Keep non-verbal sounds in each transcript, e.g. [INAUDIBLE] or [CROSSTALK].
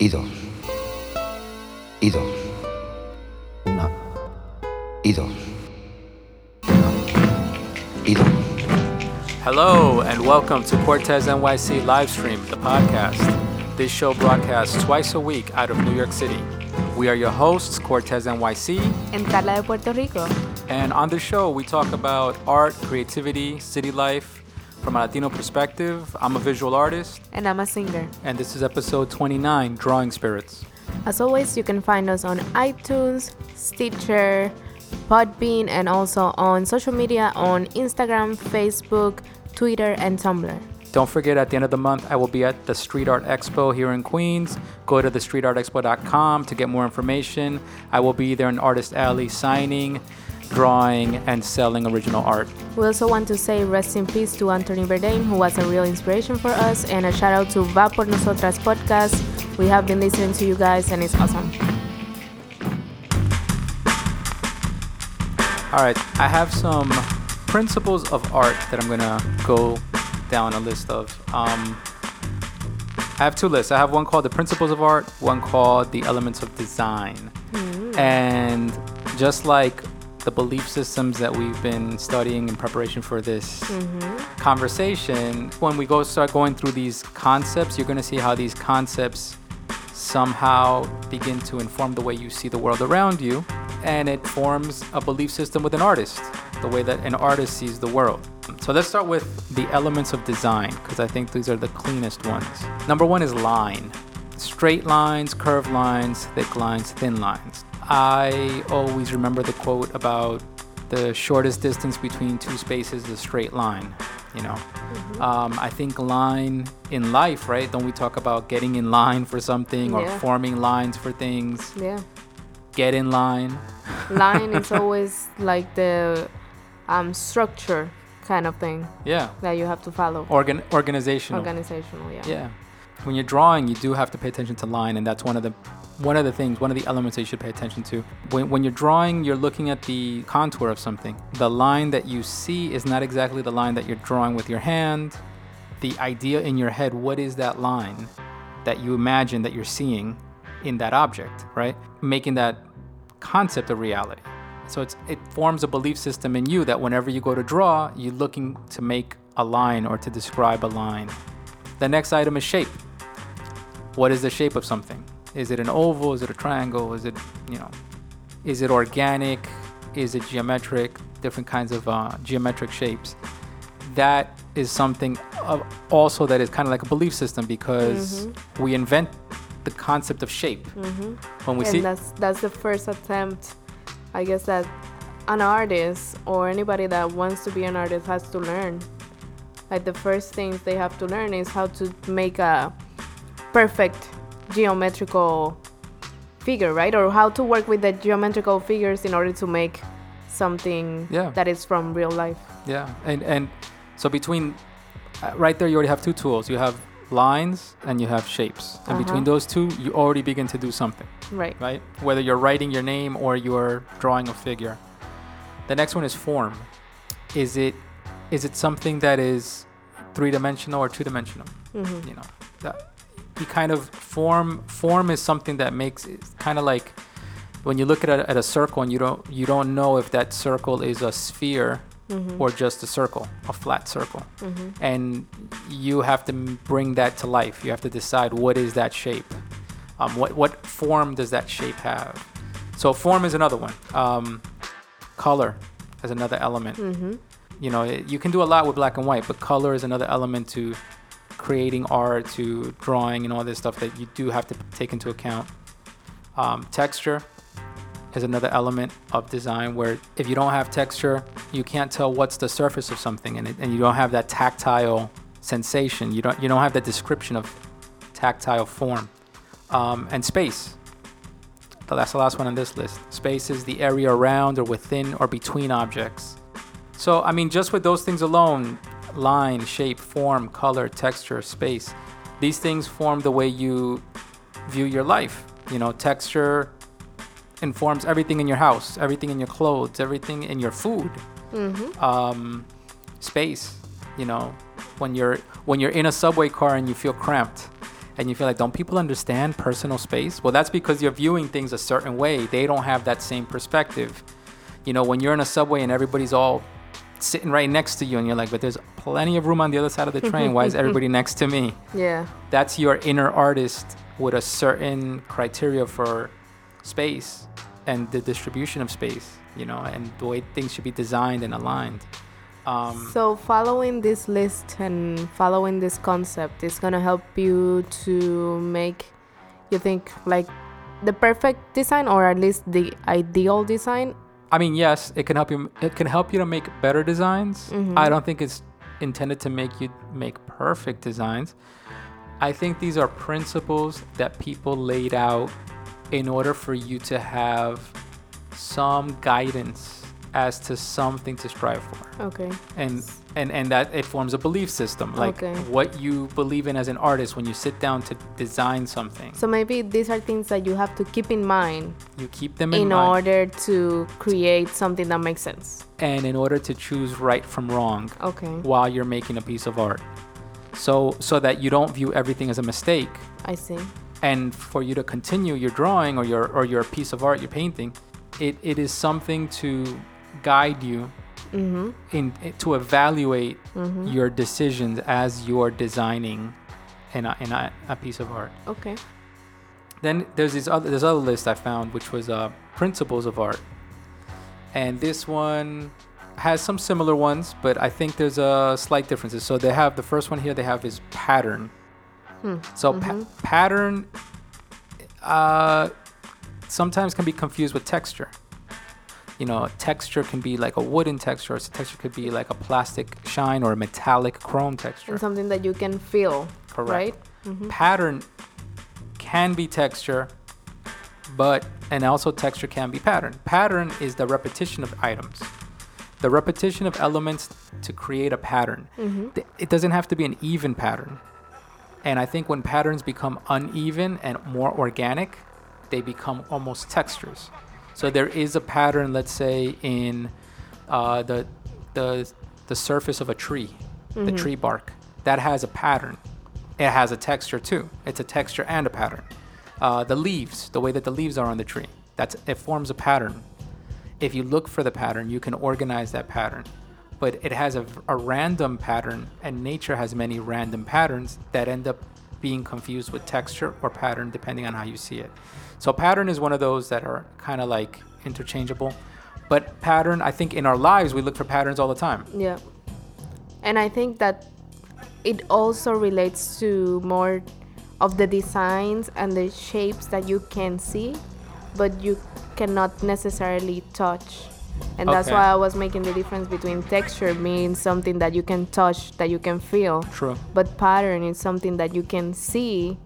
y dos, y dos, una, y dos, una, y dos. Hello, and welcome to Cortez NYC Livestream, the podcast. This show broadcasts twice a week out of New York City. We are your hosts, Cortez NYC, en Carla de Puerto Rico. and on the show we talk about art, creativity, city life from a Latino perspective. I'm a visual artist, And I'm a singer. and this is episode 29 Drawing Spirits. As always, you can find us on iTunes, Stitcher, Podbean, and also on social media on Instagram, Facebook, Twitter, and Tumblr. Don't forget, at the end of the month, I will be at the Street Art Expo here in Queens. Go to thestreetartexpo.com to get more information. I will be there in Artist Alley signing, drawing, and selling original art. We also want to say rest in peace to Anthony Bourdain, who was a real inspiration for us, and a shout out to Va por Nosotras podcast. We have been listening to you guys, and it's awesome. All right, I have some principles of art that I'm gonna go down a list of. Um, I have two lists. I have one called the principles of art, one called the elements of design. And just like the belief systems that we've been studying in preparation for this mm-hmm. conversation, when we go start going through these concepts, you're gonna see how these concepts somehow begin to inform the way you see the world around you and it forms a belief system with an artist the way that an artist sees the world. So let's start with the elements of design because i think these are the cleanest ones. Number one is line. Straight lines curved lines thick lines thin lines i always remember the quote about the shortest distance between two spaces is a straight line you know um, i think line in life right don't we talk about getting in line for something or Yeah. forming lines for things Yeah. get in line [LAUGHS] Line is [LAUGHS] always like the um, structure kind of thing yeah that you have to follow. Organ- organizational Organizational, yeah. yeah when you're drawing you do have to pay attention to line and that's one of the one of the things one of the elements that you should pay attention to when, when you're drawing you're looking at the contour of something. The line that you see is not exactly the line that you're drawing with your hand. The idea in your head what is that line that you imagine that you're seeing in that object right? Making that concept a reality. So it forms a belief system in you that whenever you go to draw you're looking to make a line or to describe a line. The next item is shape. What is the shape of something is it an oval? Is it a triangle? Is it you know is it organic? Is it geometric? Different kinds of uh, geometric shapes. That is something also that is kind of like a belief system because we invent the concept of shape. When we and see that's that's the first attempt i guess that an artist or anybody that wants to be an artist has to learn. Like the first things they have to learn is how to make a perfect geometrical figure right or how to work with the geometrical figures in order to make something Yeah. that is from real life Yeah, and and so between uh, right there, you already have two tools. You have lines and you have shapes, and between Uh-huh. those two, you already begin to do something, right right? Whether you're writing your name or you're drawing a figure. The next one is form. Is it is it something that is three dimensional or two dimensional? Mhm. You know, that you kind of form form is something that makes it kind of like when you look at a, at a circle and you don't you don't know if that circle is a sphere Mhm. or just a circle, a flat circle. Mhm. And you have to bring that to life. You have to decide what is that shape? Um, what, what form does that shape have? So, form is another one. Um, color is another element. Mhm. You know, it, you can do a lot with black and white, but color is another element to creating art, to drawing, and all this stuff that you do have to take into account. Um, texture is another element of design where if you don't have texture, you can't tell what's the surface of something, and, it, and you don't have that tactile sensation. You don't you don't have that description of tactile form, um, and space. That's the last one on this list. Space is the area around or within or between objects. So I mean, just with those things alone, line, shape, form, color, texture, space, these things form the way you view your life. You know, texture informs everything in your house, everything in your clothes, everything in your food. Mm-hmm. Um, space, you know, when you're when you're in a subway car and you feel cramped, and you feel like don't people understand personal space well that's because you're viewing things a certain way they don't have that same perspective you know when you're in a subway and everybody's all sitting right next to you and you're like but there's plenty of room on the other side of the train why is [LAUGHS] everybody next to me Yeah. that's your inner artist with a certain criteria for space and the distribution of space you know and the way things should be designed and aligned um, So following this list and following this concept is gonna help you to make you think like the perfect design or at least the ideal design. I mean, yes, it can help you. It can help you to make better designs. Mhm. I don't think it's intended to make you make perfect designs. I think these are principles that people laid out in order for you to have some guidance as to something to strive for, Okay. and and and that it forms a belief system, like Okay. what you believe in as an artist when you sit down to design something. So maybe these are things that you have to keep in mind you keep them in, in order to create something that makes sense. and in order to choose right from wrong. Okay. while you're making a piece of art. So so that you don't view everything as a mistake I see. and for you to continue your drawing or your or your piece of art, your painting, it, it is something to guide you Mhm. in to evaluate Mhm. your decisions as you're designing in a, in a, a piece of art. Okay. Then there's this other this other list I found which was uh, principles of art, and this one has some similar ones, but I think there's a slight differences. So they have the first one here. They have is pattern. Hmm. So pa- pattern uh, sometimes can be confused with texture. You know, texture can be like a wooden texture, or texture could be like a plastic shine or a metallic chrome texture. And something that you can feel, Correct. right? Mhm. pattern can be texture but and also texture can be pattern pattern is the repetition of items the repetition of elements to create a pattern Mhm. It doesn't have to be an even pattern and i think when patterns become uneven and more organic they become almost textures so there is a pattern let's say in uh, the the the surface of a tree the tree bark that has a pattern it has a texture too. It's a texture and a pattern. Uh, the leaves, the way that the leaves are on the tree, that's it forms a pattern. If you look for the pattern, you can organize that pattern. But it has a, a random pattern, and nature has many random patterns that end up being confused with texture or pattern depending on how you see it. So pattern is one of those that are kind of like interchangeable. But pattern, I think in our lives we look for patterns all the time. Yeah. And I think that it also relates to more of the designs and the shapes that you can see, but you cannot necessarily touch. And that's why I was making the difference between texture being something that you can touch, that you can feel, True. but pattern is something that you can see,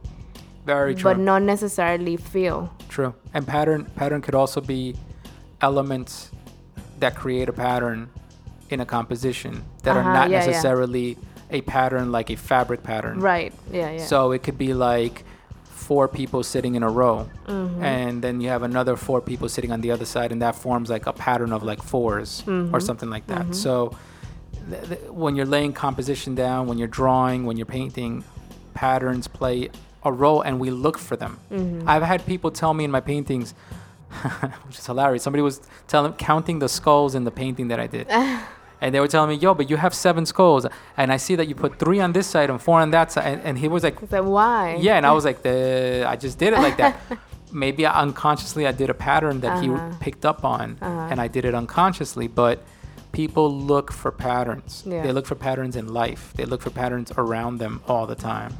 Very true. but not necessarily feel. True. And pattern pattern could also be elements that create a pattern in a composition that Uh-huh, are not yeah, yeah. necessarily a pattern like a fabric pattern. Right. Yeah, yeah. So it could be like four people sitting in a row Mm-hmm. and then you have another four people sitting on the other side and that forms like a pattern of like 4s Mm-hmm. or something like that. So th- th- when you're laying composition down, when you're drawing, when you're painting, patterns play a role and we look for them. Mm-hmm. I've had people tell me in my paintings, [LAUGHS] which is hilarious. Somebody was telling, counting the skulls in the painting that I did. [LAUGHS] and they were telling me, yo, but you have seven skulls. And I see that you put three on this side and four on that side. And, and he was like, why? yeah. And I was like, the, [LAUGHS] I just did it like that. Maybe I, unconsciously I did a pattern that Uh-huh. he picked up on. Uh-huh. And I did it unconsciously. But people look for patterns. Yeah. They look for patterns in life, they look for patterns around them all the time.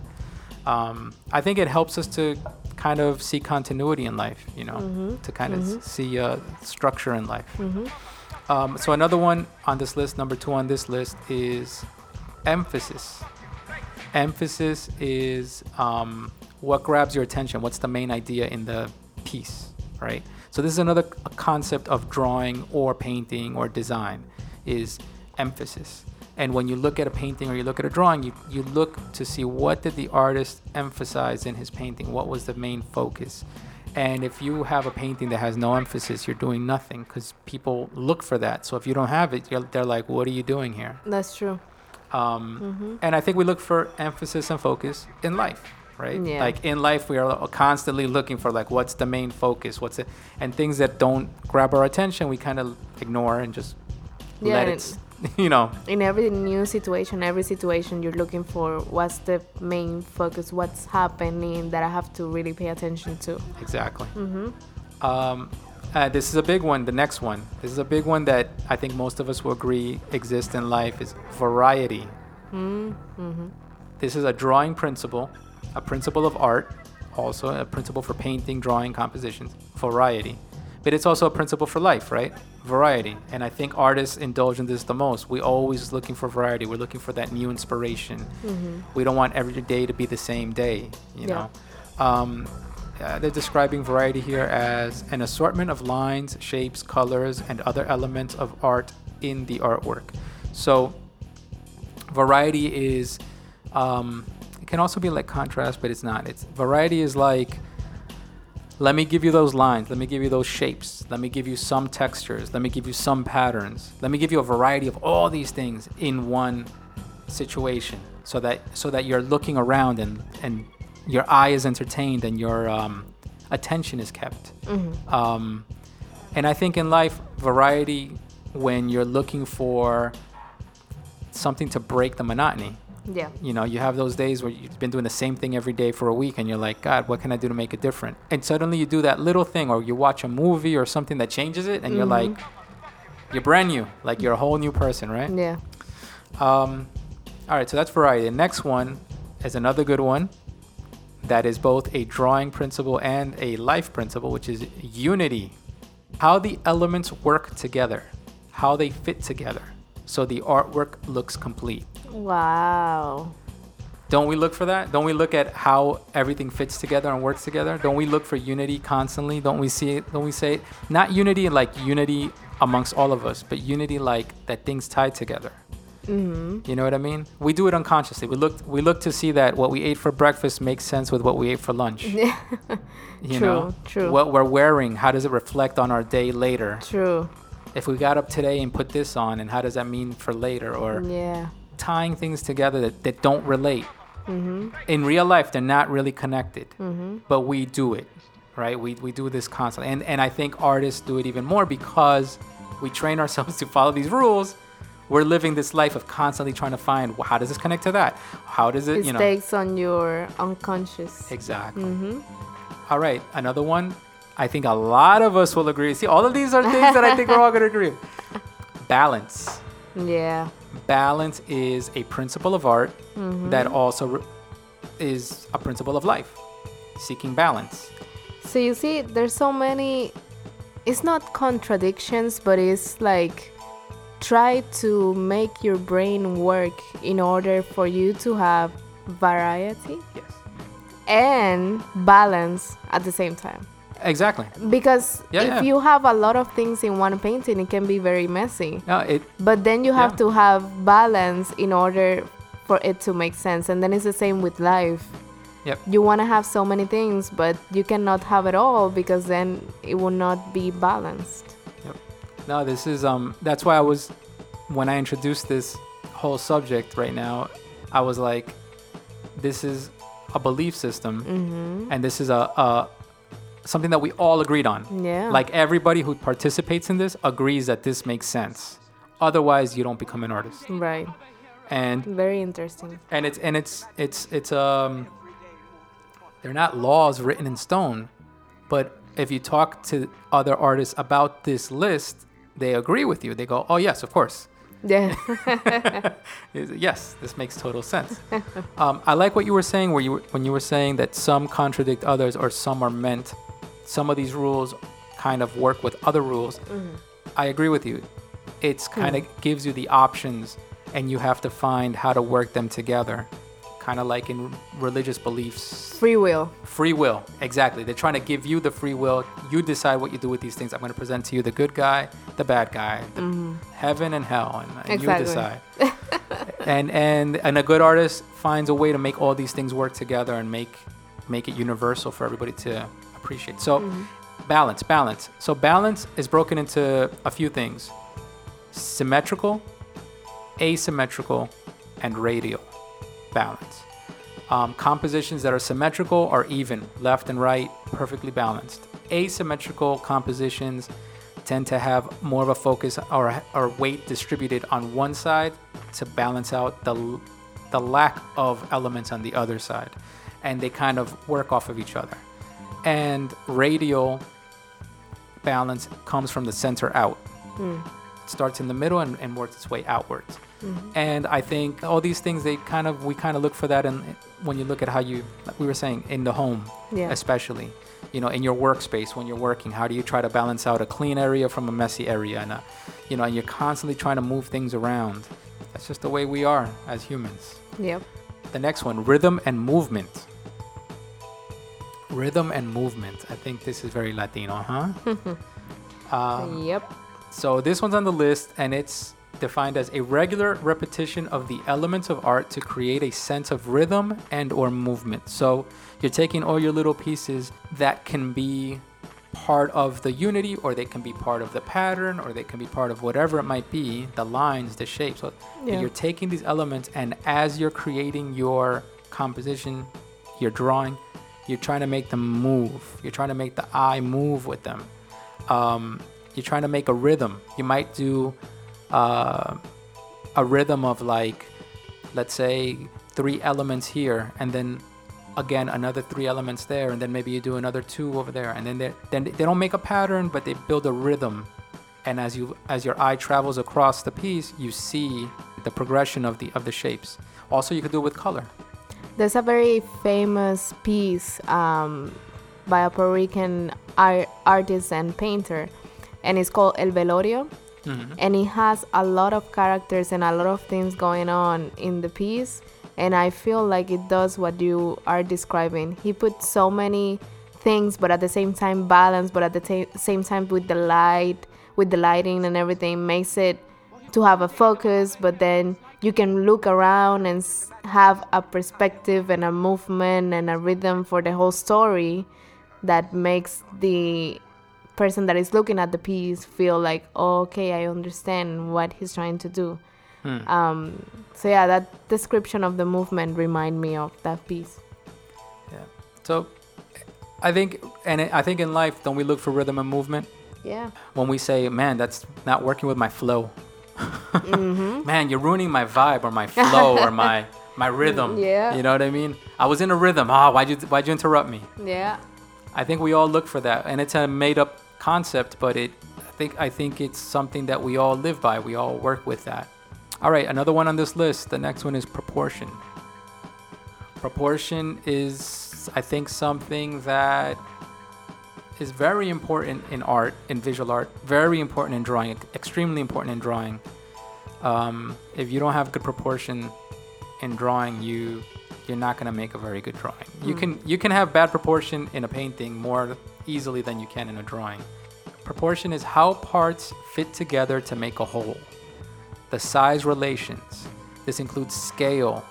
Um, I think it helps us to kind of see continuity in life, you know, Mm-hmm. to kind of s- see uh, structure in life. Mhm. Um, so another one on this list, number two on this list, is emphasis. Emphasis is um, what grabs your attention. What's the main idea in the piece, right? So this is another concept of drawing or painting or design, is emphasis. And when you look at a painting or you look at a drawing, you, you look to see what did the artist emphasize in his painting? What was the main focus? And if you have a painting that has no emphasis, you're doing nothing because people look for that. So if you don't have it, you're, they're like, "What are you doing here?" That's true. Um, Mm-hmm. And I think we look for emphasis and focus in life. right? Yeah. Like in life, we are constantly looking for like what's the main focus, what's it, and things that don't grab our attention, we kind of ignore and just Yeah, let it, [LAUGHS] you know, in every new situation, every situation you're looking for what's the main focus, what's happening that I have to really pay attention to. exactly. Mm-hmm. Um, uh, this is a big one. The next one. This is a big one that I think most of us will agree exists in life is variety. Mm-hmm. This is a drawing principle, a principle of art, also a principle for painting, drawing, compositions, variety. But it's also a principle for life, right? Variety. And I think artists indulge in this the most. We always looking for variety. We're looking for that new inspiration. Mm-hmm. We don't want every day to be the same day, you Yeah. know. Um, uh, they're describing variety here as an assortment of lines, shapes, colors, and other elements of art in the artwork. So, variety is, um, it can also be like contrast, but it's not. It's variety is like, let me give you those lines, let me give you those shapes, let me give you some textures, let me give you some patterns, let me give you a variety of all these things in one situation, so that so that you're looking around and and your eye is entertained and your um, attention is kept. Mm-hmm. Um, and I think in life, variety, when you're looking for something to break the monotony, Yeah. you know, you have those days where you've been doing the same thing every day for a week and you're like, God, what can I do to make it different? And suddenly you do that little thing or you watch a movie or something that changes it and you're Mhm. like, you're brand new, like you're a whole new person, right? Yeah. Um, all right, so that's variety. The next one is another good one that is both a drawing principle and a life principle, which is unity. How the elements work together, how they fit together, so the artwork looks complete. Wow. Don't we look for that? Don't we look at how everything fits together and works together? Don't we look for unity constantly? Don't we see it? Don't we say it? Not unity like unity amongst all of us, but unity like that things tied together. Mm-hmm. You know what I mean? We do it unconsciously. We look we look to see that what we ate for breakfast makes sense with what we ate for lunch. [LAUGHS] You True, know? true. What we're wearing, how does it reflect on our day later? True. If we got up today and put this on and how does that mean for later or Yeah. Tying things together that, that don't relate. Mm-hmm. In real life they're not really connected. Mm-hmm. But we do it. Right? We we do this constantly. And and I think artists do it even more because we train ourselves [LAUGHS] to follow these rules. We're living this life of constantly trying to find well, how does this connect to that? How does it, It you know? stays on your unconscious. Exactly. Mm-hmm. All right, another one. I think a lot of us will agree. See, all of these are things that I think we're all going to agree. [LAUGHS] Balance. Yeah. Balance is a principle of art Mm-hmm. that also re- is a principle of life. Seeking balance. So you see, there's so many. It's not contradictions, but it's like try to make your brain work in order for you to have variety Yes. and balance at the same time. Exactly. Because Yeah, if yeah. you have a lot of things in one painting, it can be very messy. No, it But then you have Yeah. to have balance in order for it to make sense. And then it's the same with life. Yep. You want to have so many things, but you cannot have it all because then it will not be balanced. Yep. No, this is um that's why I was when I introduced this whole subject right now, I was like this is a belief system Mm-hmm. and this is a, a something that we all agreed on. Yeah. Like everybody who participates in this agrees that this makes sense. Otherwise, you don't become an artist. right. And Very interesting. and it's and it's it's it's um they're not laws written in stone, but if you talk to other artists about this list, they agree with you. They go, "Oh yes, of course." Yeah. [LAUGHS] yes, this makes total sense. [LAUGHS] um, I like what you were saying, where you were, when you were saying that some contradict others, or some are meant. Some of these rules kind of work with other rules. Mm-hmm. I agree with you. It's hmm. kind of gives you the options, and you have to find how to work them together. Kind of like in religious beliefs, Free will. free will. Exactly. They're trying to give you the free will. You decide what you do with these things. I'm going to present to you the good guy, the bad guy, the mm-hmm. heaven and hell, and, and you decide. [LAUGHS] and and and a good artist finds a way to make all these things work together and make make it universal for everybody to appreciate. So balance, balance. So balance is broken into a few things: symmetrical, asymmetrical, and radial balance. Um, compositions that are symmetrical are even, left and right, perfectly balanced. Asymmetrical compositions tend to have more of a focus or, or weight distributed on one side to balance out the, the lack of elements on the other side. And they kind of work off of each other. And radial balance comes from the center out. Hmm. It starts in the middle and, and works its way outwards. Mm-hmm. And I think all these things they kind of we kind of look for that in when you look at how you like we were saying in the home Yeah. especially you know in your workspace when you're working how do you try to balance out a clean area from a messy area and a, you know and you're constantly trying to move things around that's just the way we are as humans Yep. the next one rhythm and movement rhythm and movement i think this is very latino huh [LAUGHS] um, yep. so this one's on the list, and it's defined as a regular repetition of the elements of art to create a sense of rhythm and or movement. So you're taking all your little pieces that can be part of the unity or they can be part of the pattern or they can be part of whatever it might be, the lines, the shapes. So Yeah. you're taking these elements and as you're creating your composition, your drawing, you're trying to make them move. You're trying to make the eye move with them um, you're trying to make a rhythm. You might do uh, a rhythm of like, let's say, three elements here, and then again another three elements there, and then maybe you do another two over there, and then they then they don't make a pattern, but they build a rhythm. And as you as your eye travels across the piece, you see the progression of the of the shapes. Also, you could do it with color. There's a very famous piece um, by a Puerto Rican ar- artist and painter, and it's called El Velorio. And it has a lot of characters and a lot of things going on in the piece. And I feel like it does what you are describing. He put so many things, but at the same time balance, but at the same time with the light, with the lighting and everything, makes it to have a focus, but then you can look around and have a perspective and a movement and a rhythm for the whole story that makes the person that is looking at the piece feel like, oh, okay, I understand what he's trying to do. Um, so yeah, that description of the movement remind me of that piece. Yeah. So, I think, and I think in life, don't we look for rhythm and movement? Yeah. when we say, "Man, that's not working with my flow." [LAUGHS] Man, you're ruining my vibe or my flow or [LAUGHS] my my rhythm. Yeah. You know what I mean? I was in a rhythm. Ah, why'd you why'd you interrupt me? Yeah. I think we all look for that, and it's a made up concept, but it. I think I think it's something that we all live by. We all work with that. All right, another one on this list. The next one is proportion. Proportion is, I think, something that is very important in art, in visual art, very important in drawing, extremely important in drawing. Um, if you don't have good proportion in drawing, you you're not gonna make a very good drawing. You can you can have bad proportion in a painting more easily than you can in a drawing. Proportion is how parts fit together to make a whole. The size relations. This includes scale,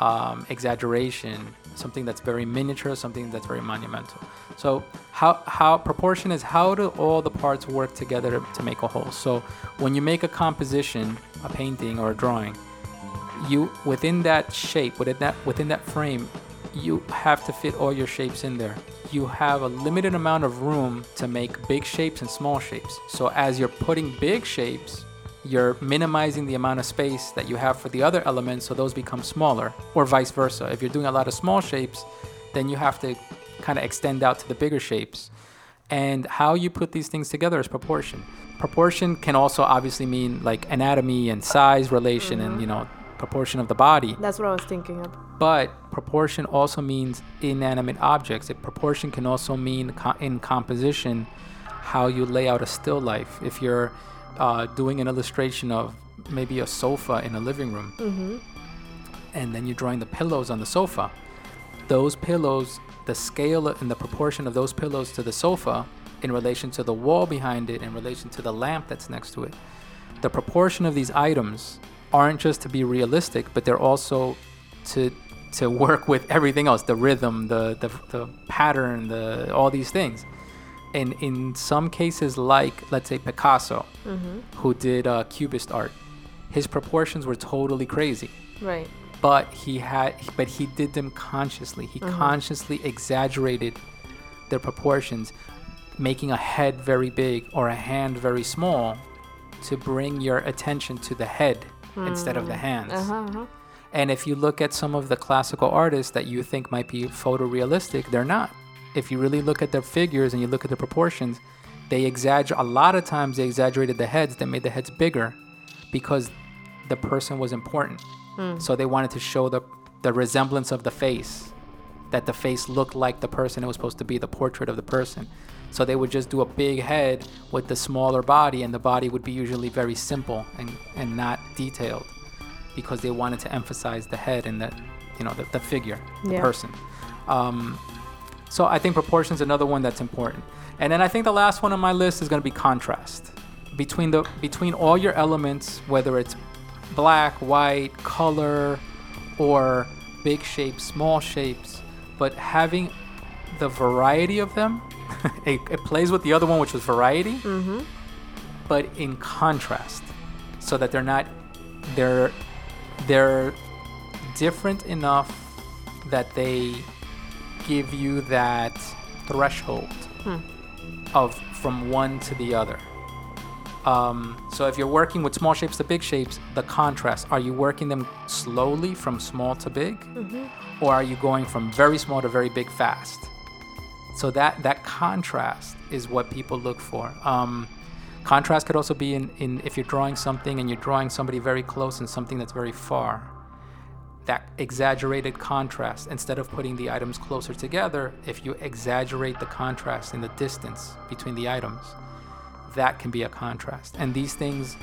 um, exaggeration, something that's very miniature, something that's very monumental. So how how proportion is how do all the parts work together to make a whole. So when you make a composition, a painting or a drawing, you within that shape, within that within that frame, you have to fit all your shapes in there. You have a limited amount of room to make big shapes and small shapes. So as you're putting big shapes, you're minimizing the amount of space that you have for the other elements so those become smaller or vice versa. If you're doing a lot of small shapes, then you have to kind of extend out to the bigger shapes. And how you put these things together is proportion. Proportion can also obviously mean like anatomy and size relation and you know proportion of the body. That's what I was thinking of. But proportion also means inanimate objects. It, proportion can also mean co- in composition how you lay out a still life. If you're uh, doing an illustration of maybe a sofa in a living room, and then you're drawing the pillows on the sofa, those pillows, the scale and the proportion of those pillows to the sofa in relation to the wall behind it, in relation to the lamp that's next to it, the proportion of these items aren't just to be realistic, but they're also to to [LAUGHS] work with everything else, the rhythm, the the, the pattern, the all these things. And in some cases, like let's say Picasso, who did uh, Cubist art, his proportions were totally crazy Right. But he had but he did them consciously. He consciously exaggerated their proportions, making a head very big or a hand very small to bring your attention to the head instead of the hands. Uh-huh, uh-huh. And if you look at some of the classical artists that you think might be photorealistic, they're not. If you really look at their figures and you look at the proportions, they exaggerate. A lot of times they exaggerated the heads. They made the heads bigger because the person was important. So they wanted to show the the resemblance of the face, that the face looked like the person it was supposed to be, the portrait of the person. So they would just do a big head with the smaller body, and the body would be usually very simple and, and not detailed because they wanted to emphasize the head and the you know the, the figure the Yeah. person um, so i think proportion is another one that's important and then i think the last one on my list is going to be contrast between the between all your elements whether it's black white color or big shapes small shapes but having the variety of them [LAUGHS] it, it plays with the other one which was variety Mm-hmm. but in contrast so that they're not they're they're different enough that they give you that threshold of from one to the other um, so if you're working with small shapes to big shapes the contrast are you working them slowly from small to big or are you going from very small to very big fast so that that contrast is what people look for. Um, contrast could also be in, in if you're drawing something and you're drawing somebody very close and something that's very far. That exaggerated contrast, instead of putting the items closer together, if you exaggerate the contrast in the distance between the items, that can be a contrast. And these things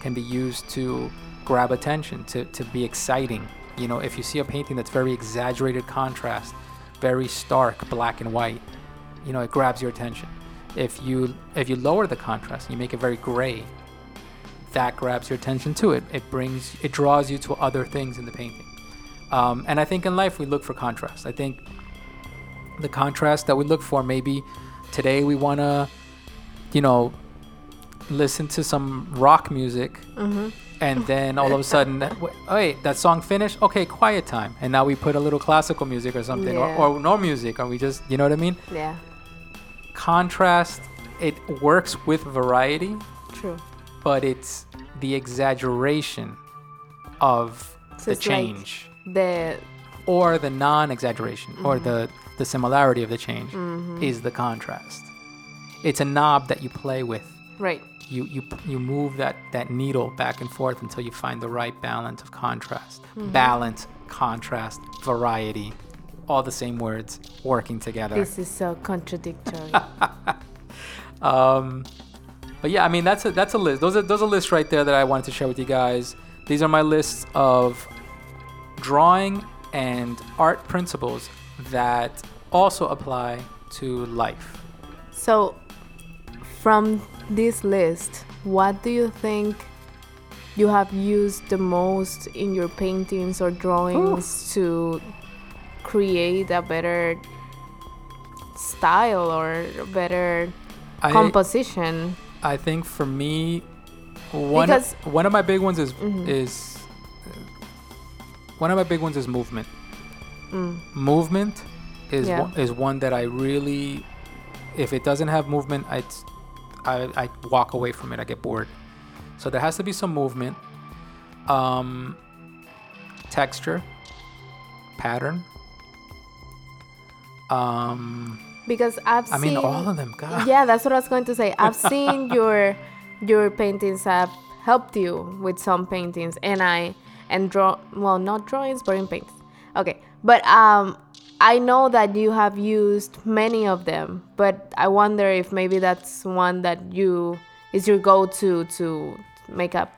can be used to grab attention, to, to be exciting. You know, if you see a painting that's very exaggerated contrast, very stark black and white, you know, it grabs your attention. If you if you lower the contrast, you make it very gray, that grabs your attention to it. It brings it draws you to other things in the painting. Um, and I think in life we look for contrast. I think the contrast that we look for maybe today we want to you know listen to some rock music and then all of a sudden wait that song finished okay quiet time and now we put a little classical music or something Yeah. or, or no music or we just you know what i mean Yeah. contrast it works with variety True. but it's the exaggeration of So the it's like change The or the non-exaggeration or the the similarity of the change Mm-hmm. is the contrast it's a knob that you play with right. You you you move that that needle back and forth until you find the right balance of contrast. Balance contrast variety all the same words working together. This is so contradictory. [LAUGHS] um but yeah i mean that's a that's a list. Those are those are lists right there that i wanted to share with you guys. These are my lists of drawing and art principles that also apply to life. So, from this list, what do you think you have used the most in your paintings or drawings to create a better style or better I, composition? I think for me, one Because- one of my big ones is Mhm. is one of my big ones is movement. Mm. Movement is Yeah. one, is one that I really, if it doesn't have movement, I, I I walk away from it. I get bored. So there has to be some movement, um, texture, pattern. Um, Because I've I seen mean all of them. God. yeah that's what i was going to say i've [LAUGHS] seen your your paintings have helped you with some paintings and i and draw well not drawings but in paints okay but um i know that you have used many of them but i wonder if maybe that's one that you is your go-to to make a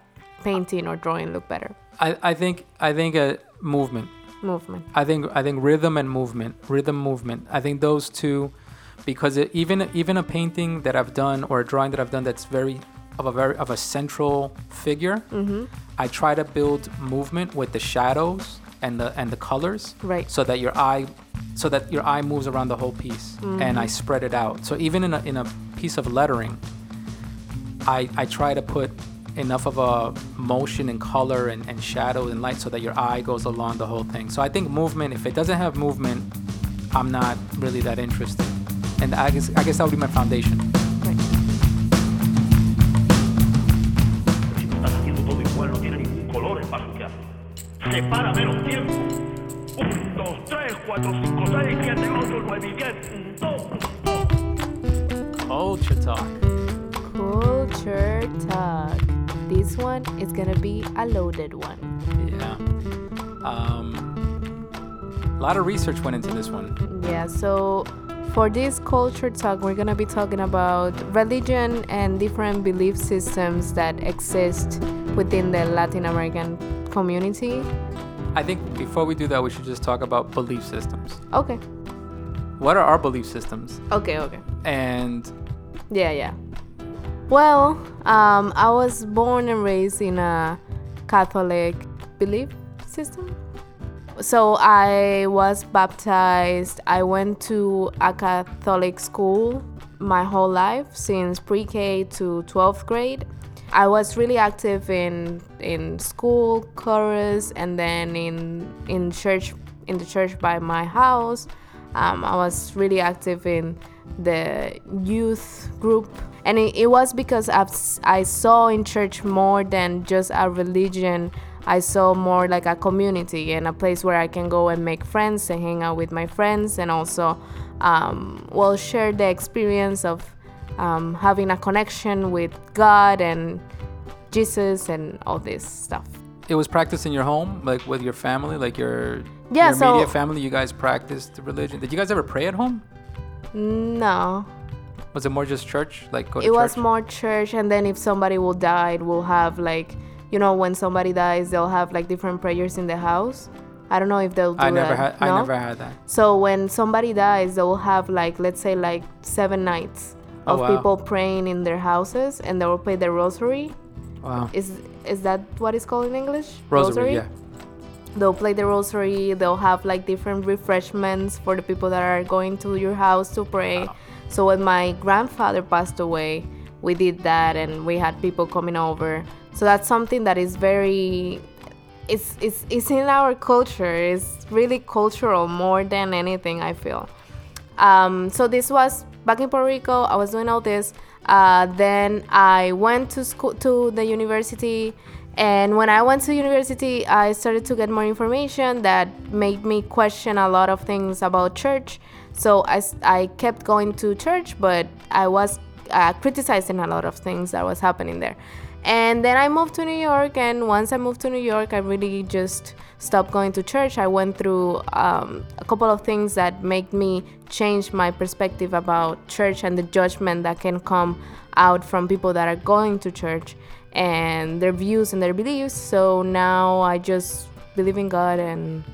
painting or drawing look better I, I think I think a movement. movement I think I think rhythm and movement, rhythm movement. I think those two, because it, even even a painting that I've done or a drawing that I've done that's very of a very of a central figure, mm-hmm. I try to build movement with the shadows and the and the colors, right so that your eye, so that your eye moves around the whole piece, mm-hmm. and I spread it out. So even in a in a piece of lettering, I I try to put enough of a motion and color and, and shadow and light so that your eye goes along the whole thing. So I think movement, if it doesn't have movement, I'm not really that interested. And I guess I guess that would be my foundation. Hace. Separa menos tiempo. Un, dos, tres, cuatro, cinco, seis, siete, ocho, nueve y diez. Un, dos. Culture talk. Culture talk. This one is gonna be a loaded one. Yeah. Um, a lot of research went into this one. Yeah, so for this culture talk, we're gonna be talking about religion and different belief systems that exist within the Latin American community. I think before we do that, we should just talk about belief systems. Okay, What are our belief systems? okay, okay. And Yeah, yeah. Well, um, I was born and raised in a Catholic belief system. So I was baptized. I went to a Catholic school my whole life since pre-K to 12th grade. I was really active in in school, chorus, and then in in church in the church by my house. Um, I was really active in the youth group, and it, it was because s- I saw in church more than just a religion. I saw more like a community and a place where I can go and make friends and hang out with my friends, and also, um, well, share the experience of um, having a connection with God and Jesus and all this stuff. it was practiced in your home, like with your family, like your Yeah, your so- immediate family. You guys practiced religion. Did you guys ever pray at home? No, Was it more just church, like go to it was more church and then if somebody will die we'll have like you know when somebody dies they'll have like different prayers in the house i don't know if they'll do I never that had. I never had that. so when somebody dies they'll have like let's say like seven nights Oh, of wow. people praying in their houses and they will play the rosary. Wow. is is that what it's called in english? Rosary, yeah. they'll play the rosary they'll have like different refreshments for the people that are going to your house to pray. So when my grandfather passed away we did that and we had people coming over. So that's something that is very it's it's, it's in our culture. It's really cultural more than anything i feel. Um, so this was back in Puerto Rico. I was doing all this. Uh, then I went to school to the university, and when I went to university, I started to get more information that made me question a lot of things about church. So I, I kept going to church, but I was uh, criticizing a lot of things that was happening there. And then I moved to New York, and once I moved to New York, I really just stopped going to church. I went through um, a couple of things that made me change my perspective about church and the judgment that can come out from people that are going to church and their views and their beliefs. So now I just believe in God and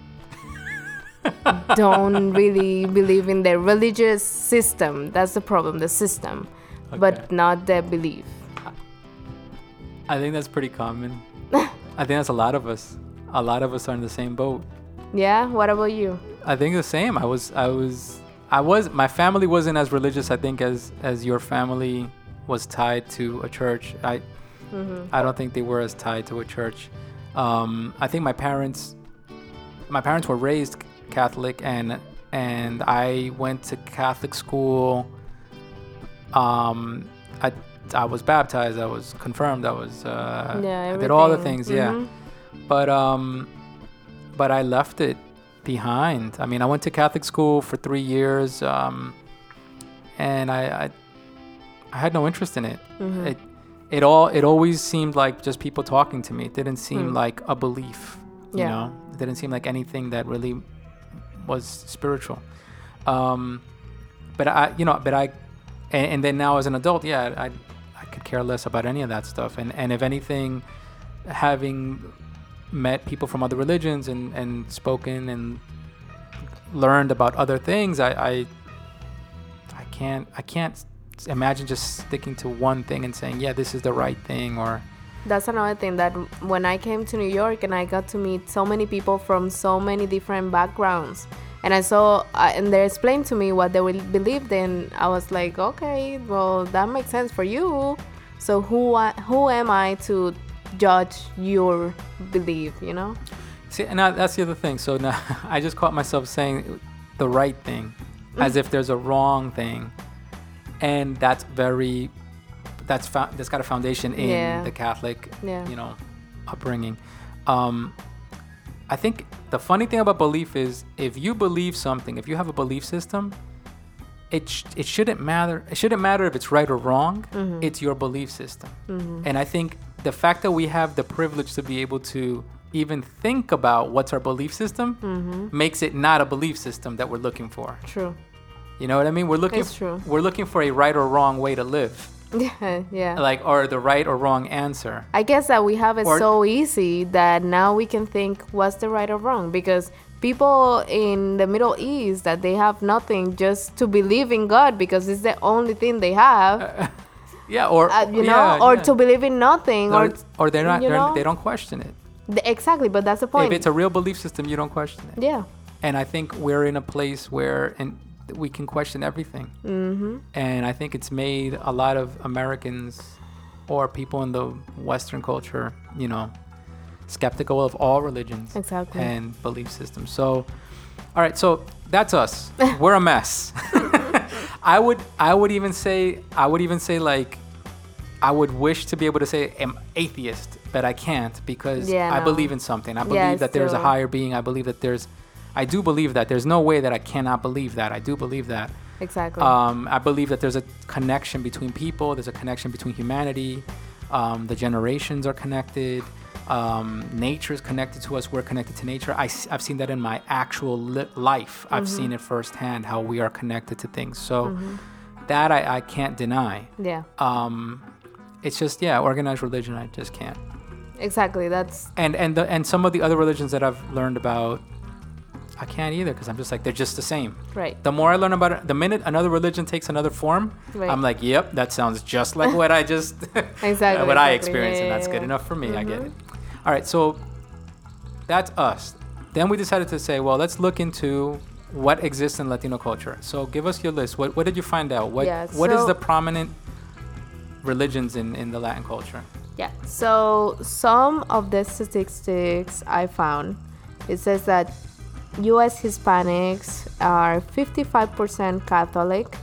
[LAUGHS] don't really believe in the religious system. That's the problem, the system, Okay. but not the belief. I think that's pretty common. [LAUGHS] I think that's a lot of us. A lot of us are in the same boat. Yeah, what about you? I think the same. I was. I was. I was. My family wasn't as religious. I think as as your family was tied to a church. I. Mhm. I don't think they were as tied to a church. Um, I think my parents. My parents were raised Catholic, and and I went to Catholic school. Um, I I was baptized. I was confirmed. I was. Uh, yeah, I did all the things. Yeah Mhm. but um but i left it behind i mean i went to catholic school for three years um and i i, I had no interest in it Mhm. it it all it always seemed like just people talking to me it didn't seem Hmm. like a belief you Yeah. know it didn't seem like anything that really was spiritual um but i you know but i and, and then now as an adult yeah i could care less about any of that stuff. And and if anything having met people from other religions and and spoken and learned about other things i i i can't i can't imagine just sticking to one thing and saying yeah this is the right thing or That's another thing that when I came to New York and I got to meet so many people from so many different backgrounds, and I saw uh, and they explained to me what they believed in, I was like, okay, well that makes sense for you, So who I, who am I to judge your belief? You know? See, and that- that's the other thing. So now [LAUGHS] I just caught myself saying the right thing, as if there's a wrong thing, and that's very, that's fo- that's got a foundation in Yeah. the Catholic, Yeah. you know, upbringing. Um, I think the funny thing about belief is if you believe something, if you have a belief system, it sh- it shouldn't matter. It shouldn't matter if it's right or wrong. Mm-hmm. It's your belief system, mm-hmm. and I think the fact that we have the privilege to be able to even think about what's our belief system mm-hmm. makes it not a belief system that we're looking for. True. You know what I mean? We're looking. It's true. We're looking for a right or wrong way to live, Yeah, [LAUGHS] yeah. like or the right or wrong answer. I guess that we have it Or- so easy that now we can think what's the right or wrong because people in the Middle East that they have nothing just to believe in God because it's the only thing they have, [LAUGHS] Yeah, or uh, you know, yeah, or yeah. to believe in nothing, or, or, or they're not. They're, know? they don't question it. Exactly. But that's the point. If it's a real belief system, you don't question it. yeah, And I think we're in a place where and we can question everything. Mm-hmm. And I think it's made a lot of Americans or people in the Western culture, you know, skeptical of all religions Exactly. and belief systems. So, all right, so that's us. [LAUGHS] We're a mess. [LAUGHS] I would, I would even say, I would even say like, I would wish to be able to say I'm atheist, but I can't because Yeah, I believe in something. I believe Yeah, that there's a higher being. I believe that there's, I do believe that. There's no way that I cannot believe that. I do believe that. exactly. Um, I believe that there's a connection between people. There's a connection between humanity. Um, the generations are connected. Um, nature is connected to us. We're connected to nature. I, have seen that in my actual li- life. I've Mm-hmm. seen it firsthand how we are connected to things. So that I, I can't deny. yeah, Um, it's just yeah, organized religion. I just can't. exactly. That's And and the, and some of the other religions that I've learned about, I can't either because I'm just like they're just the same. right. The more I learn about it, the minute another religion takes another form, Right. I'm like, yep, that sounds just like what I just [LAUGHS] Exactly, what I exactly. experienced, Yeah, and that's yeah, good yeah. enough for me. I get mm-hmm. it. All right, so that's us. Then we decided to say, well, let's look into what exists in Latino culture. So give us your list. What what did you find out? What Yeah, what is so- the prominent religions in in the Latin culture? Yeah. So some of the statistics I found, it says that U.S. Hispanics are 55% Catholic,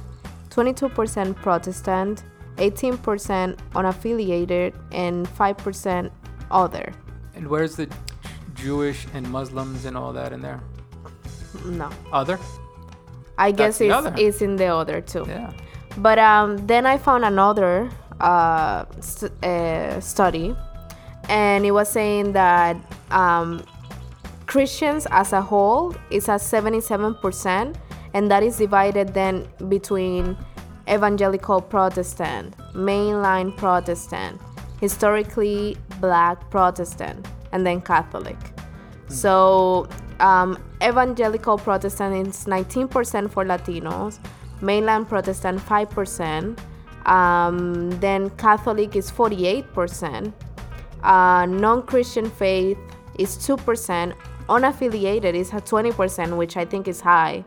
22% Protestant, 18% unaffiliated, and 5% other. And where's the Jewish and Muslims and all that in there? No, Other? I That's guess it's, it's in the other too. Yeah. But um, then I found another uh, st- uh, study, and it was saying that um, Christians as a whole is at 77%, and that is divided then between evangelical Protestant, mainline Protestant, historically black Protestant, and then Catholic. So, um, evangelical Protestant is 19% for Latinos, mainland Protestant 5%, um, then Catholic is 48%, uh, non Christian faith is 2%, unaffiliated is at 20%, which I think is high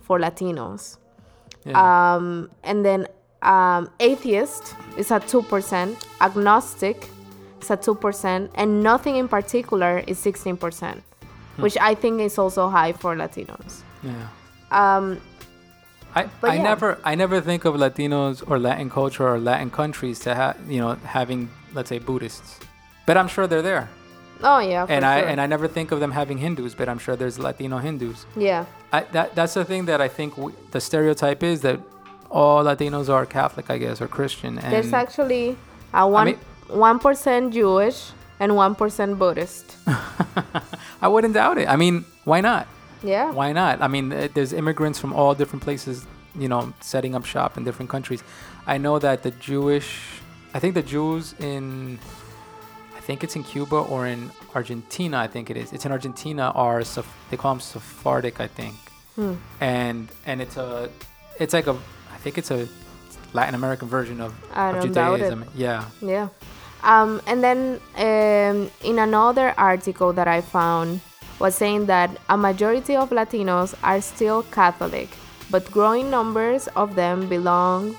for Latinos. yeah. Um, and then um, atheist is at 2%, agnostic is at 2%, and nothing in particular is 16%, which I think is also high for Latinos. yeah. Um, I, I yeah. never I never think of Latinos or Latin culture or Latin countries to have you know having let's say Buddhists, but I'm sure they're there. Oh, yeah. And I sure. and I never think of them having Hindus, but I'm sure there's Latino Hindus. yeah. I, that that's the thing that I think w- the stereotype is that all Latinos are Catholic, I guess, or Christian. And There's actually a one mean- one percent Jewish and one percent Buddhist. [LAUGHS] I wouldn't doubt it. I mean, why not? Yeah. Why not? I mean, uh, there's immigrants from all different places, you know, setting up shop in different countries. I know that the Jewish, I think the Jews in, I think it's in Cuba or in Argentina. I think it is. It's in Argentina. Are they call them Sephardic? I think. Hmm. And and it's a, it's like a, I think it's a Latin American version of, I of don't doubt it. Judaism. Yeah. Yeah. Um, and then um, in another article that I found was saying that a majority of Latinos are still Catholic, but growing numbers of them belong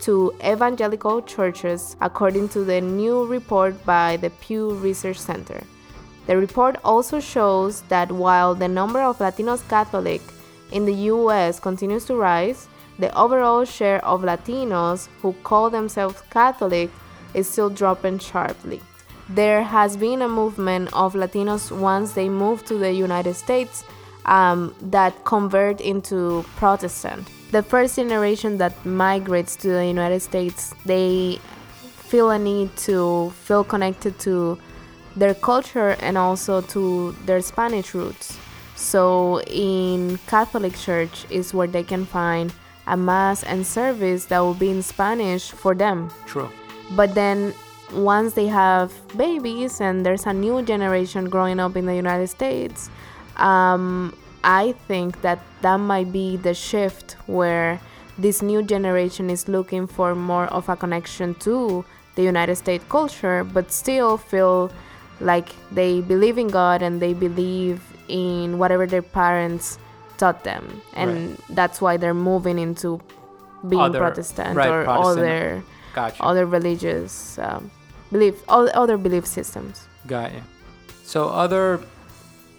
to evangelical churches, according to the new report by the Pew Research Center. The report also shows that while the number of Latinos Catholic in the US continues to rise, the overall share of Latinos who call themselves Catholic is still dropping sharply. There has been a movement of Latinos once they move to the United States um, that convert into Protestant. The first generation that migrates to the United States, they feel a need to feel connected to their culture and also to their Spanish roots. So in Catholic Church is where they can find a mass and service that will be in Spanish for them. True. But then once they have babies and there's a new generation growing up in the United States, um, I think that that might be the shift where this new generation is looking for more of a connection to the United States culture, but still feel like they believe in God and they believe in whatever their parents taught them, and Right. that's why they're moving into being Other- Protestant right, or Protestant. other Gotcha. other religious um, belief, all other belief systems. Got you. So other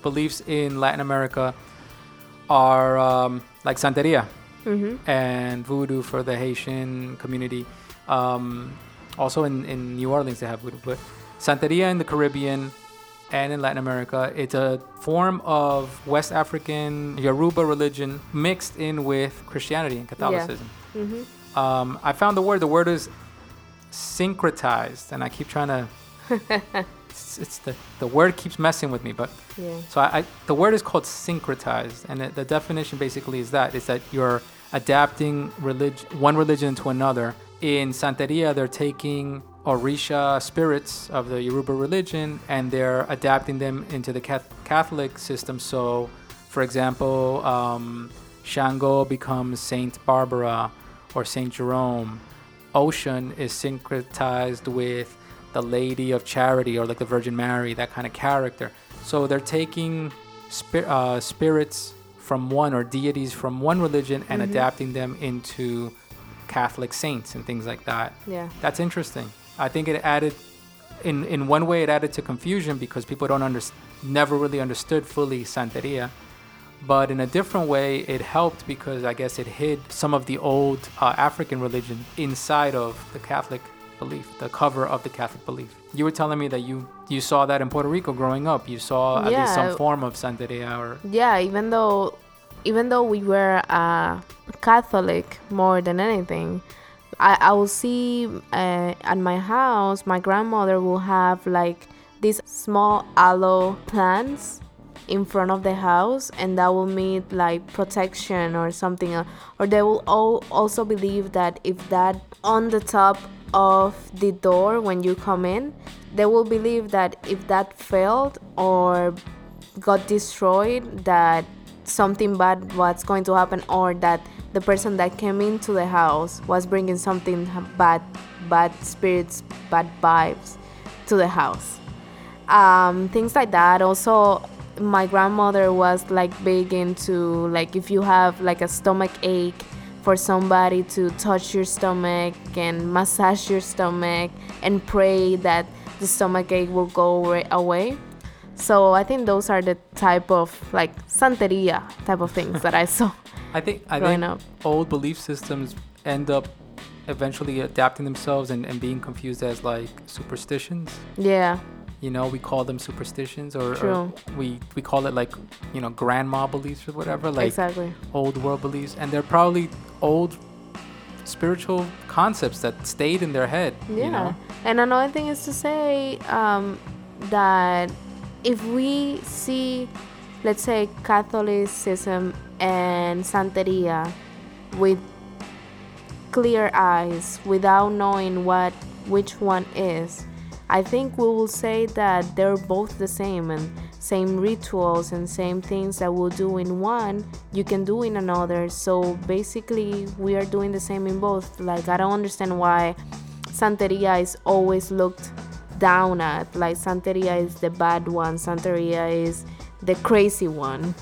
beliefs in Latin America are um, like Santeria hmm and Voodoo for the Haitian community. Um, also in, in New Orleans they have Voodoo, but Santeria in the Caribbean and in Latin America, it's a form of West African Yoruba religion mixed in with Christianity and Catholicism. hmm Um, I found the word. The word is syncretized, and I keep trying to. [LAUGHS] it's, it's the the word keeps messing with me, but Yeah. so I, I the word is called syncretized, and it, the definition basically is that is that you're adapting religion one religion to another. In Santeria, they're taking Orisha spirits of the Yoruba religion and they're adapting them into the Cath- Catholic system. So, for example, um, Shango becomes Saint Barbara or Saint Jerome. Oshun is syncretized with the Lady of Charity or like the Virgin Mary, that kind of character. So they're taking spir- uh, spirits from one or deities from one religion and adapting them into Catholic saints and things like that. Yeah. That's interesting. I think it added, in in one way, it added to confusion because people don't under, never really understood fully Santeria. But in a different way, it helped because I guess it hid some of the old uh, African religion inside of the Catholic belief, the cover of the Catholic belief. You were telling me that you you saw that in Puerto Rico growing up. You saw at least some form of Santeria or Yeah, even though even though we were uh, Catholic more than anything, I, I will see uh, at my house, my grandmother will have like these small aloe plants in front of the house, and that will mean like protection or something. Or they will all also believe that if that on the top of the door when you come in, they will believe that if that failed or got destroyed that something bad was going to happen or that the person that came into the house was bringing something bad bad spirits bad vibes to the house. Um, things like that. Also my grandmother was like big into like if you have like a stomach ache for somebody to touch your stomach and massage your stomach and pray that the stomach ache will go away- so I think those are the type of like santeria type of things that I saw. [LAUGHS] I think I growing think up. old belief systems end up eventually adapting themselves and, and being confused as like superstitions. Yeah, You know, we call them superstitions or, or we we call it like you know grandma beliefs or whatever, like exactly. old world beliefs, and they're probably old spiritual concepts that stayed in their head. Yeah. You know? And another thing is to say um, that if we see, let's say, Catholicism and Santeria with clear eyes without knowing what which one is, I think we will say that they're both the same and same rituals and same things that we'll do in one, you can do in another. So basically, we are doing the same in both. Like, I don't understand why Santeria is always looked down at. Like, Santeria is the bad one, Santeria is the crazy one.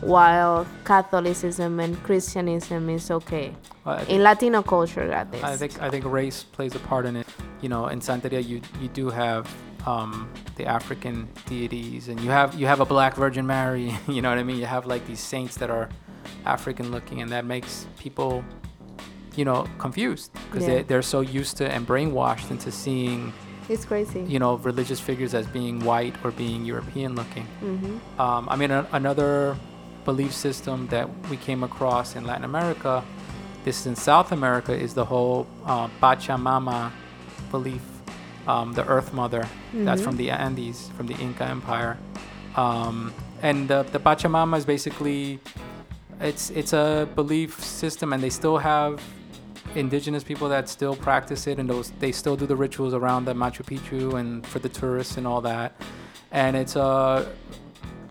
while Catholicism and Christianism is okay. In Latino culture, at least. I think I think race plays a part in it. You know, in Santeria, you you do have um, the African deities, and you have you have a Black Virgin Mary. [LAUGHS] You know what I mean? You have like these saints that are African looking, and that makes people, you know, confused because Yeah. they they're so used to and brainwashed into seeing it's crazy. you know religious figures as being white or being European looking. hmm Um, I mean, a, another belief system that we came across in Latin America, this is in South America, is the whole uh, Pachamama belief, um, the Earth Mother. That's from the Andes, from the Inca Empire, um, and the, the Pachamama is basically, it's it's a belief system, and they still have indigenous people that still practice it, and those they still do the rituals around the Machu Picchu and for the tourists and all that, and it's a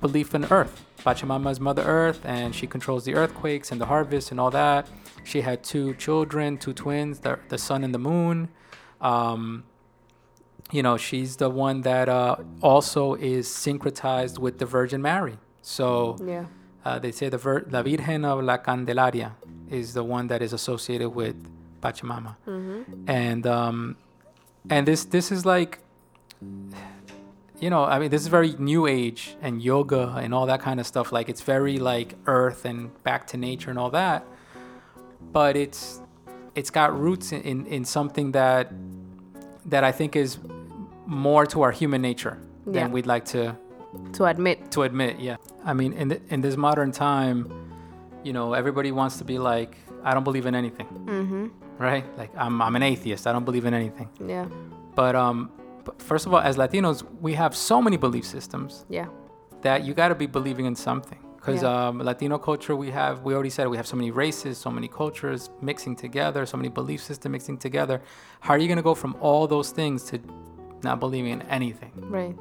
belief in Earth. Pachamama is Mother Earth, and she controls the earthquakes and the harvest and all that. She had two children, two twins, the, the sun and the moon. Um, you know, she's the one that uh, also is syncretized with the Virgin Mary. So Yeah. uh, they say the Vir- La Virgen of la Candelaria is the one that is associated with Pachamama, and um, and this this is like, you know, I mean, this is very New Age and yoga and all that kind of stuff. Like it's very like Earth and back to nature and all that, but it's it's got roots in, in, in something that that I think is more to our human nature than Yeah. we'd like to To admit. to admit yeah i mean in, th- in this modern time you know everybody wants to be like i don't believe in anything Mm-hmm. right like i'm, I'm an atheist i don't believe in anything Yeah. but um but first of all as latinos we have so many belief systems Yeah. that you got to be believing in something because Yeah. um, latino culture we have we already said we have so many races so many cultures mixing together so many belief systems mixing together how are you going to go from all those things to not believing in anything Right.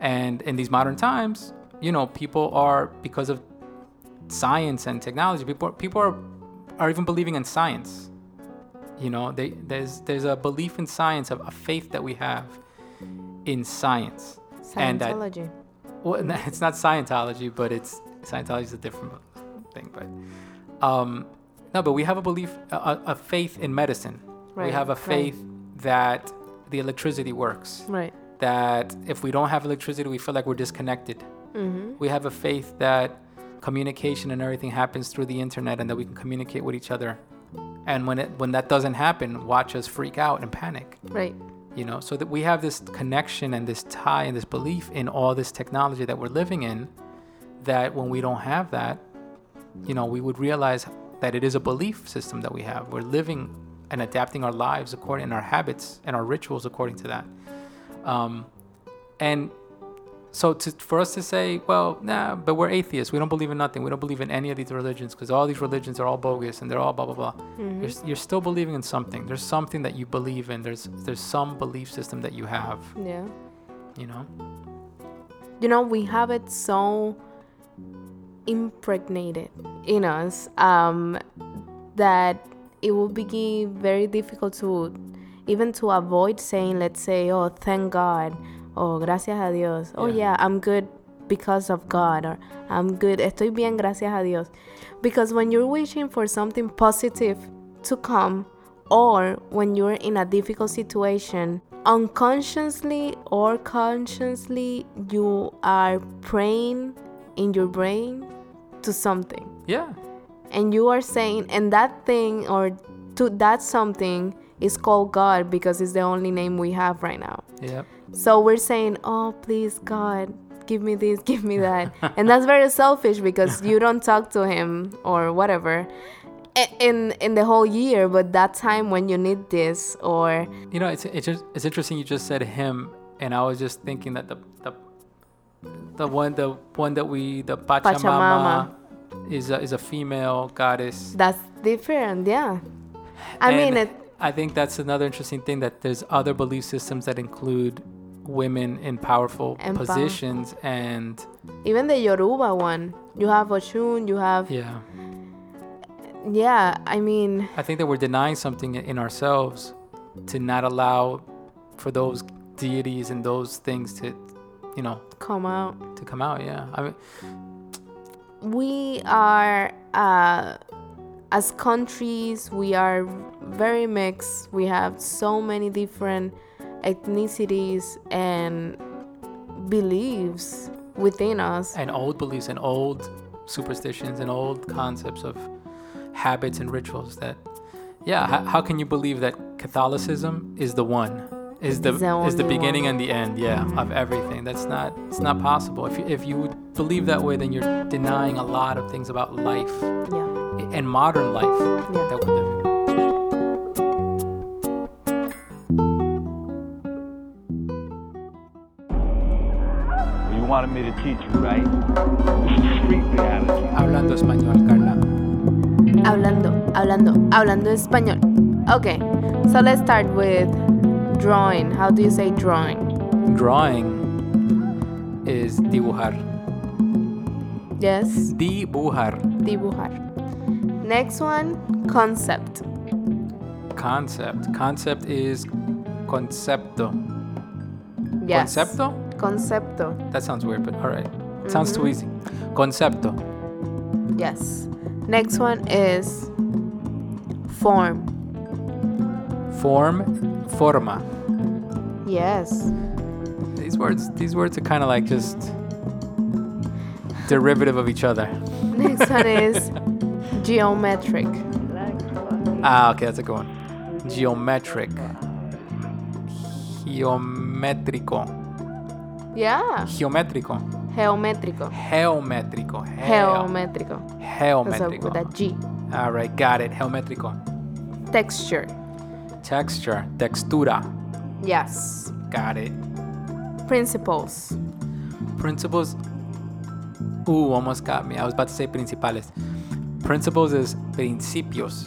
and in these modern times, you know, people are because of science and technology. People people are are even believing in science. You know, they, there's there's a belief in science, of a faith that we have in science. And that- Well, [LAUGHS] it's not Scientology, but it's Scientology is a different thing. But um, no, but we have a belief, a, a faith in medicine. we have a right. faith that the electricity works Right. that if we don't have electricity, we feel like we're disconnected. Mm-hmm. We have a faith that communication and everything happens through the internet and that we can communicate with each other. And when it when that doesn't happen, watch us freak out and panic. Right. You know, so that we have this connection and this tie and this belief in all this technology that we're living in. That when we don't have that, you know, we would realize that it is a belief system that we have. We're living and adapting our lives according and our habits and our rituals according to that. Um, and so to, for us to say, well, nah, but we're atheists. We don't believe in nothing. We don't believe in any of these religions because all these religions are all bogus and they're all blah blah blah. You're, you're still believing in something. There's something that you believe in. There's there's some belief system that you have. Yeah. You know. you know we have it so impregnated in us um, that it will be very difficult to even to avoid saying let's say oh thank god oh gracias a dios oh Yeah. yeah i'm good because of god or i'm good estoy bien gracias a dios because when you're wishing for something positive to come or when you're in a difficult situation unconsciously or consciously you are praying in your brain to something Yeah. and you are saying and that thing or to that something is called god because it's the only name we have right now Yep. so we're saying oh please god give me this [LAUGHS] give me that [LAUGHS] and that's very selfish because you don't talk to him or whatever in in the whole year but that time when you need this or You know, it's it's just it's interesting. You just said him, and I was just thinking that the the the one the one that we the Pachamama, Pachamama. is a, is a female goddess. that's different yeah i And mean it I think that's another interesting thing that there's other belief systems that include women in powerful positions and even the yoruba one you have oshun you have yeah yeah i mean I think that we're denying something in- in ourselves to not allow for those deities and those things to you know come out. to come out yeah. I mean we are uh, as countries we are very mixed. We have so many different ethnicities and beliefs within us. And old beliefs and old superstitions and old concepts of habits and rituals that yeah how, how can you believe that catholicism is the one is the Is the is the beginning one. and the end yeah of everything that's not it's not possible if you, if you believe that way then you're denying a lot of things about life yeah and modern life Yeah. that we're living You wanted me to teach you, right? This is street reality. hablando español Carla hablando hablando hablando español okay so let's start with drawing. How do you say drawing? Drawing is dibujar. Yes. Dibujar. Dibujar. Next one concept. Concept. Concept is concepto. Yes. Concepto? Concepto. That sounds weird, but all right. Mm-hmm. Sounds too easy. Concepto. yes. Next one is form Form. Forma. yes These words. These words are kind of like just derivative of each other. [LAUGHS] next one is geometric Ah, okay, that's a good one. Geometric. Geométrico. yeah Geométrico. geométrico Geométrico. Geo- geométrico That's a- Geométrico. with a G All right, got it. Geométrico. texture Texture. Textura. yes Got it. principles Principles. Ooh, almost got me. I was about to say principales. Principles is principios.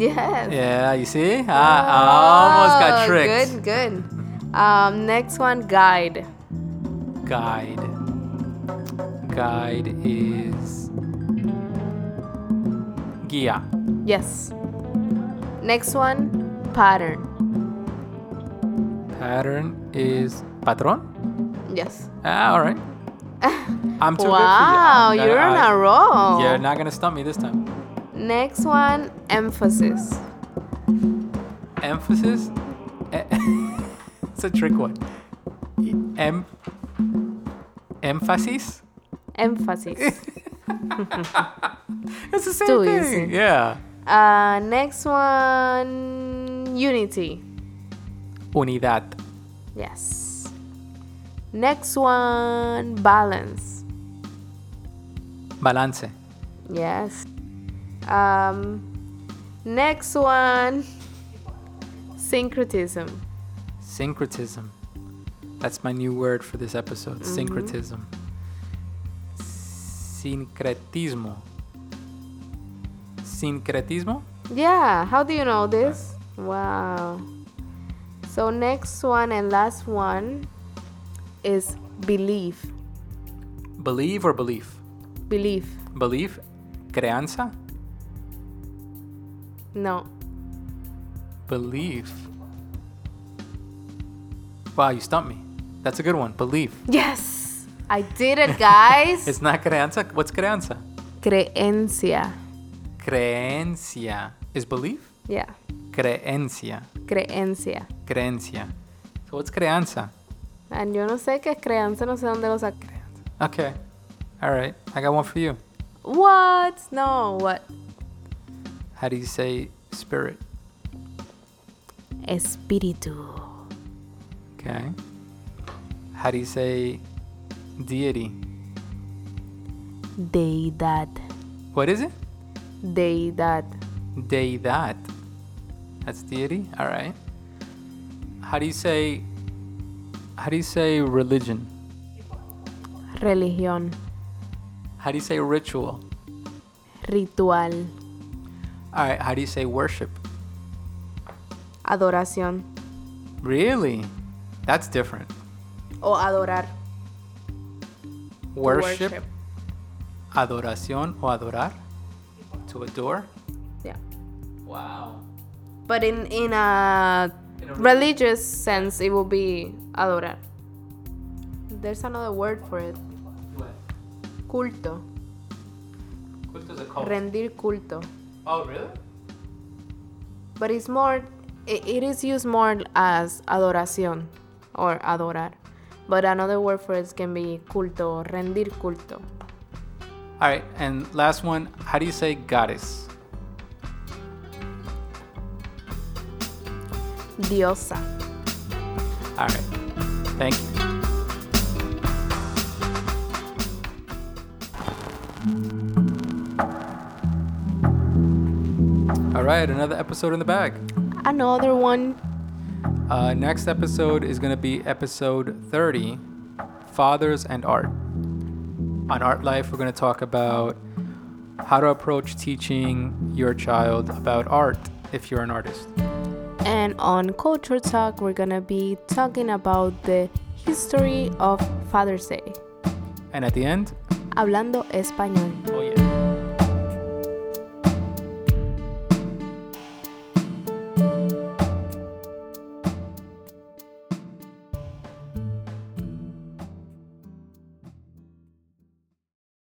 yes Yeah, you see? Ah, I almost got Oh, tricked. Good, good. Um, next one, guide. Guide. Guide is guía. Yes. Next one, pattern. Pattern is patrón. Yes. Ah, all right. [LAUGHS] I'm too wow, good for you. On I- a roll. You're not gonna stump me this time. Next one, emphasis. Emphasis. [LAUGHS] It's a trick one. Em. Emphasis. Emphasis. [LAUGHS] It's the same too thing. easy. Yeah. Uh, next one, unity. Unidad. Yes. Next one, balance. Balance. Yes. Um, next one, syncretism. Syncretism. That's my new word for this episode. Syncretism. Sincretismo. Sincretismo? Yeah, how do you know this? Wow. So next one and last one is belief. Believe or belief? Belief. Belief? Creanza? No. Belief. Wow, you stumped me. That's a good one. Belief. Yes. I did it, guys. [LAUGHS] It's not creanza. What's creanza? Creencia. Creencia. Is belief? Yeah. Creencia. Creencia. Creencia. So what's creanza? And yo no sé qué es creencia, no sé dónde lo saqué. Okay. All right. I got one for you. What? No, what? How do you say spirit? Espíritu. Okay. How do you say deity? Deidad. What is it? Deidad. Deidad. That's deity. All right. How do you say? How do you say religion? Religión. How do you say ritual? Ritual. All right. How do you say worship? Adoración. Really? That's different. O adorar. Worship, adoración o adorar, to adore. Yeah. Wow. But in in a In a religious sense, it will be adorar. There's another word for it. Culto. called? rendir culto. oh, really? But it's more, it, it is used more as adoración or adorar. But another word for it can be culto, rendir culto. All right, and last one. How do you say goddess? Diosa. All right. Thank you. All right, another episode in the bag. Another one. Uh, next episode is going to be episode 30 Fathers and Art. On Art Life, we're going to talk about how to approach teaching your child about art if you're an artist. And on Culture Talk, we're gonna be talking about the history of Father's Day. And at the end, Hablando español. Oh,